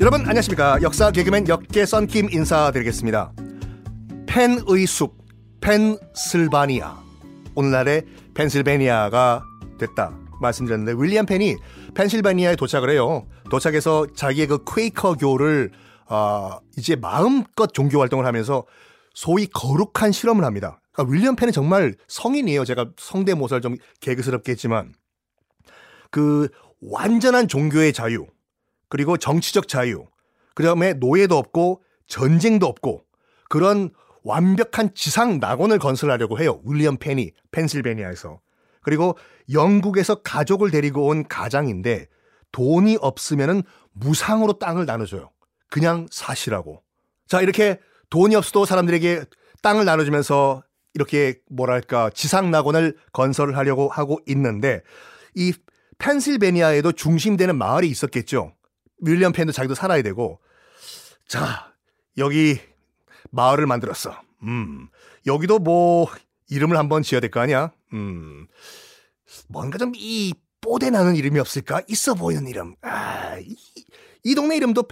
여러분 안녕하십니까? 역사 개그맨 역계 썬킴 인사드리겠습니다. 펜의 숲 펜슬바니아. 오늘날의 펜실베니아가 됐다 말씀드렸는데 윌리엄 펜이 펜실베니아에 도착을 해요. 도착해서 자기의 그 퀘이커 교를 어, 이제 마음껏 종교 활동을 하면서 소위 거룩한 실험을 합니다. 그러니까 윌리엄 펜은 정말 성인이에요. 제가 성대모사를 좀 개그스럽게 했지만 그 완전한 종교의 자유 그리고 정치적 자유, 그 다음에 노예도 없고 전쟁도 없고 그런 완벽한 지상 낙원을 건설하려고 해요. 윌리엄 펜이 펜실베니아에서. 그리고 영국에서 가족을 데리고 온 가장인데 돈이 없으면은 무상으로 땅을 나눠줘요. 그냥 사시라고. 자, 이렇게 돈이 없어도 사람들에게 땅을 나눠주면서 이렇게 뭐랄까 지상 낙원을 건설을 하려고 하고 있는데 이 펜실베니아에도 중심되는 마을이 있었겠죠. 윌리엄 펜도 자기도 살아야 되고 자 여기 마을을 만들었어. 음 여기도 뭐 이름을 한번 지어야 될 거 아니야. 음 뭔가 좀 이 뽀대 나는 이름이 없을까? 있어 보이는 이름. 아, 이, 이 동네 이름도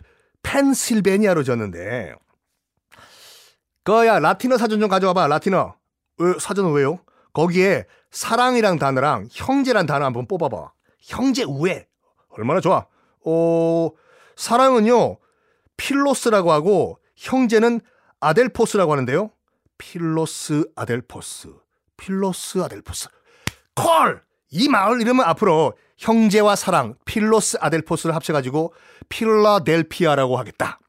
펜실베니아로 졌는데. 그야 라틴어 사전 좀 가져와봐. 라틴어. 왜, 사전은 왜요? 거기에 사랑이랑 단어랑 형제란 단어 한번 뽑아봐. 형제 우애. 얼마나 좋아. 어, 사랑은요, 필로스라고 하고, 형제는 아델포스라고 하는데요. 필로스 아델포스. 필로스 아델포스. Call! 이 마을 이름은 앞으로 형제와 사랑, 필로스 아델포스를 합쳐가지고 필라델피아라고 하겠다.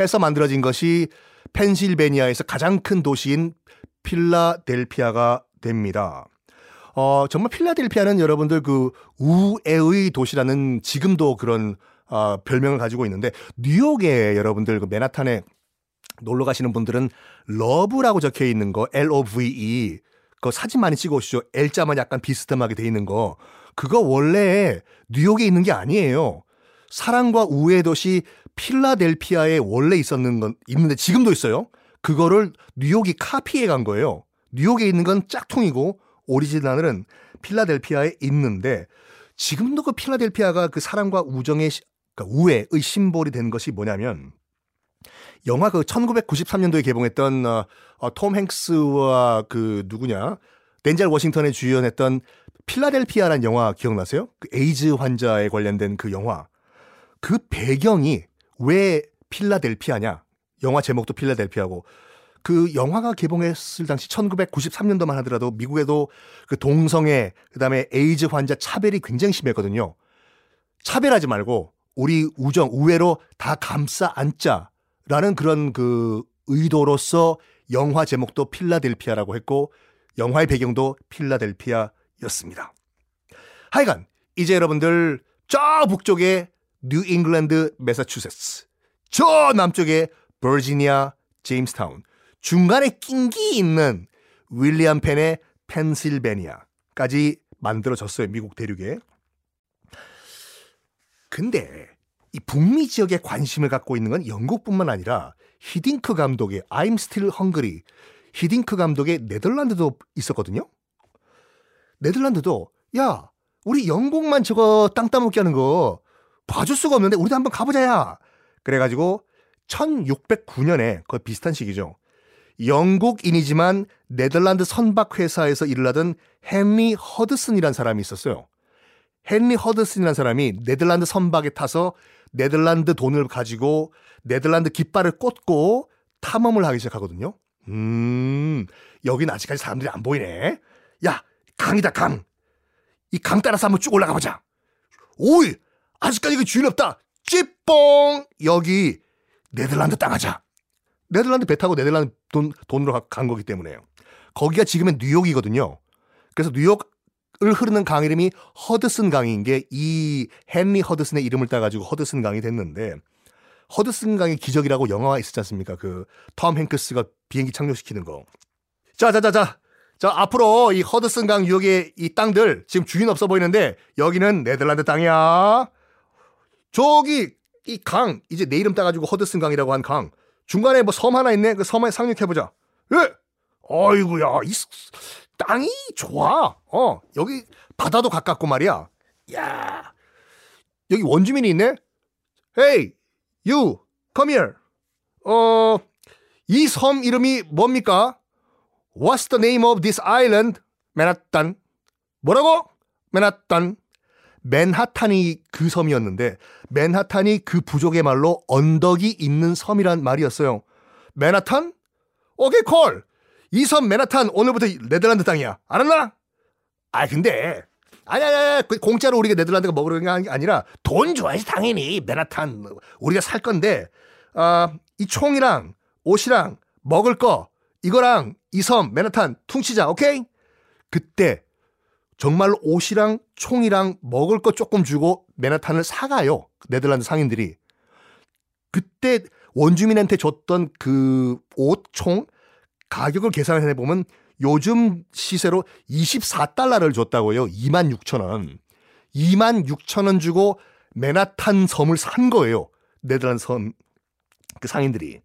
해서 만들어진 것이 펜실베니아에서 가장 큰 도시인 필라델피아가 됩니다. 어, 정말 필라델피아는 여러분들 그 우애의 도시라는 지금도 그런 어, 별명을 가지고 있는데 뉴욕에 여러분들 그 맨하탄에 놀러 가시는 분들은 러브라고 적혀 있는 거 L-O-V-E 그 사진 많이 찍어 오시죠. L자만 약간 비스듬하게 돼 있는 거. 그거 원래 뉴욕에 있는 게 아니에요. 사랑과 우애 도시 필라델피아에 원래 있었는 건 있는데 지금도 있어요. 그거를 뉴욕이 카피해 간 거예요. 뉴욕에 있는 건 짝퉁이고 오리지널은 필라델피아에 있는데 지금도 그 필라델피아가 그 사랑과 우정의 그러니까 우애의 심볼이 된 것이 뭐냐면 영화 그 1993년도에 개봉했던 어, 어, 톰 행크스와 그 누구냐 덴젤 워싱턴이 주연했던 필라델피아라는 영화 기억나세요? 그 에이즈 환자에 관련된 그 영화 그 배경이 왜 필라델피아냐? 영화 제목도 필라델피아고 그 영화가 개봉했을 당시 1993년도만 하더라도 미국에도 그 동성애 그다음에 에이즈 환자 차별이 굉장히 심했거든요. 차별하지 말고 우리 우정 우애로 다 감싸 안자라는 그런 그 의도로서 영화 제목도 필라델피아라고 했고 영화의 배경도 필라델피아였습니다. 하여간 이제 여러분들 저 북쪽에 뉴 잉글랜드 매사추세츠 저 남쪽에 버지니아 제임스타운 중간에 낑겨 있는 윌리엄 펜의 펜실베니아까지 만들어졌어요. 미국 대륙에. 근데 이 북미 지역에 관심을 갖고 있는 건 영국뿐만 아니라 히딩크 감독의 I'm Still Hungry, 히딩크 감독의 네덜란드도 있었거든요. 네덜란드도 야 우리 영국만 저거 땅 따먹게 하는 거 봐줄 수가 없는데 우리도 한번 가보자야. 그래가지고 1609년에 거의 비슷한 시기죠. 영국인이지만 네덜란드 선박 회사에서 일을 하던 헨리 허드슨이라는 사람이 있었어요. 헨리 허드슨이라는 사람이 네덜란드 선박에 타서 네덜란드 돈을 가지고 네덜란드 깃발을 꽂고 탐험을 하기 시작하거든요. 음, 여긴 아직까지 사람들이 안 보이네. 야, 강이다, 강. 이 강 따라서 한번 쭉 올라가 보자. 오이, 아직까지 그 주인 없다. 찌뽕! 여기 네덜란드 땅 하자. 네덜란드 배 타고 네덜란드 돈, 돈으로 간 거기 때문에요. 거기가 지금은 뉴욕이거든요. 그래서 뉴욕을 흐르는 강 이름이 허드슨 강인 게 이 헨리 허드슨의 이름을 따가지고 허드슨 강이 됐는데 허드슨 강의 기적이라고 영화가 있었지 않습니까? 그 톰 행크스가 비행기 착륙시키는 거. 자, 자, 자, 자. 자, 앞으로 이 허드슨 강 유역의 이 땅들 지금 주인 없어 보이는데 여기는 네덜란드 땅이야. 저기 이 강 이제 내 이름 따가지고 허드슨 강이라고 한 강. 중간에 뭐 섬 하나 있네. 그 섬에 상륙해보자. 예! 어이구야, 이 땅이 좋아. 어, 여기 바다도 가깝고 말이야. 야, 여기 원주민이 있네? Hey, you, come here. 어, 이 섬 이름이 뭡니까? What's the name of this island? 맨하탄. 뭐라고? 맨하탄. 맨하탄이 그 섬이었는데 맨하탄이 그 부족의 말로 언덕이 있는 섬이란 말이었어요. 맨하탄? 오케이 콜. 이 섬 맨하탄 오늘부터 네덜란드 땅이야. 알았나? 아 근데 아니 아니 아니 그 공짜로 우리가 네덜란드가 먹으려는 게 아니라 돈 줘야지 당연히 맨하탄 우리가 살 건데 아, 이 총이랑 옷이랑 먹을 거 이거랑 이 섬 맨하탄 퉁치자 오케이? 그때 정말로 옷이랑 총이랑 먹을 거 조금 주고 맨하탄을 사가요. 네덜란드 상인들이. 그때 원주민한테 줬던 그 옷, 총 가격을 계산해 보면 요즘 시세로 24달러를 줬다고요. 2만 6천 원. 2만 6천 원 주고 맨하탄 섬을 산 거예요. 네덜란드 섬 그 상인들이.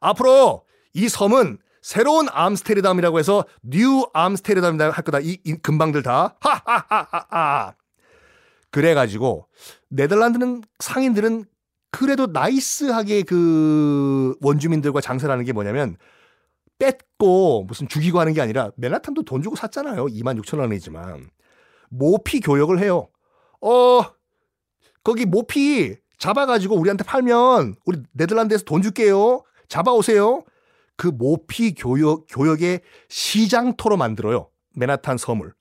앞으로 이 섬은 새로운 암스테르담이라고 해서 뉴 암스테르담이라 할 거다. 이, 이 근방들 다. 하하하하하. 그래가지고 네덜란드는 상인들은 그래도 나이스하게 그 원주민들과 장사를 하는 게 뭐냐면 뺏고 무슨 죽이고 하는 게 아니라 맨하탄도 돈 주고 샀잖아요. 2만 6천 원이지만 모피 교역을 해요. 어 거기 모피 잡아가지고 우리한테 팔면 우리 네덜란드에서 돈 줄게요. 잡아오세요. 그 모피 교역, 교역의 시장토로 만들어요. 맨하탄 섬을.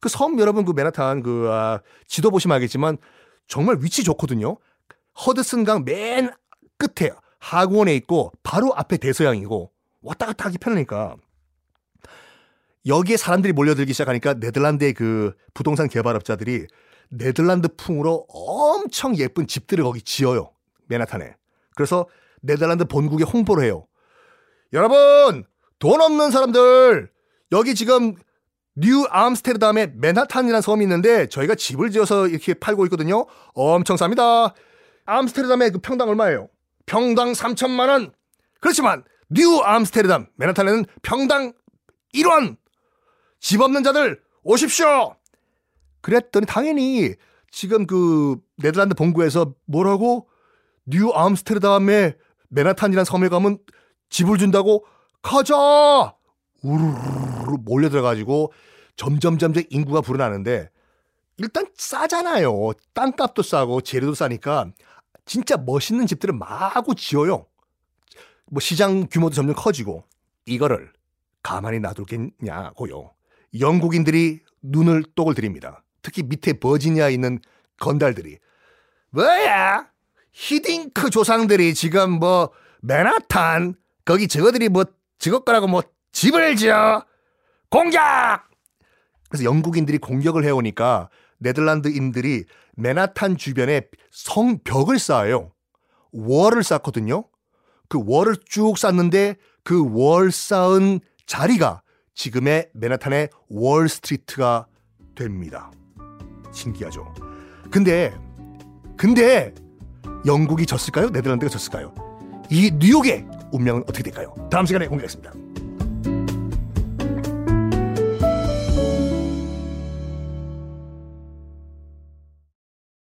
그 섬 여러분 그 맨하탄 그 아, 지도 보시면 알겠지만 정말 위치 좋거든요. 허드슨강 맨 끝에 하구원에 있고 바로 앞에 대서양이고 왔다 갔다 하기 편하니까 여기에 사람들이 몰려들기 시작하니까 네덜란드의 그 부동산 개발업자들이 네덜란드 풍으로 엄청 예쁜 집들을 거기 지어요. 맨하탄에. 그래서 네덜란드 본국에 홍보를 해요. 여러분, 돈 없는 사람들, 여기 지금 뉴 암스테르담에 맨하탄이라는 섬이 있는데 저희가 집을 지어서 이렇게 팔고 있거든요. 엄청 쌉니다. 암스테르담의 그 평당 얼마예요? 평당 3천만 원. 그렇지만 뉴 암스테르담 맨하탄에는 평당 1원. 집 없는 자들 오십시오. 그랬더니 당연히 지금 그 네덜란드 본국에서 뭐라고 뉴 암스테르담에 맨하탄이라는 섬에 가면 집을 준다고 가자! 우르르 몰려들어가지고 점점 점점 인구가 불어나는데 일단 싸잖아요. 땅값도 싸고 재료도 싸니까 진짜 멋있는 집들을 마구 지어요. 뭐 시장 규모도 점점 커지고 이거를 가만히 놔둘겠냐고요. 영국인들이 눈독을 들입니다. 특히 밑에 버지니아에 있는 건달들이. 뭐야? 히딩크 조상들이 지금 뭐 맨하탄 거기 저거들이 뭐 저것 거라고 뭐 집을 지어 공격 그래서 영국인들이 공격을 해오니까 네덜란드인들이 맨하탄 주변에 성벽을 쌓아요 월을 쌓거든요 그 월을 쭉 쌓는데 그 월 쌓은 자리가 지금의 맨하탄의 월스트리트가 됩니다. 신기하죠. 근데 근데 영국이 졌을까요? 네덜란드가 졌을까요? 이 뉴욕의 운명은 어떻게 될까요? 다음 시간에 공개하겠습니다.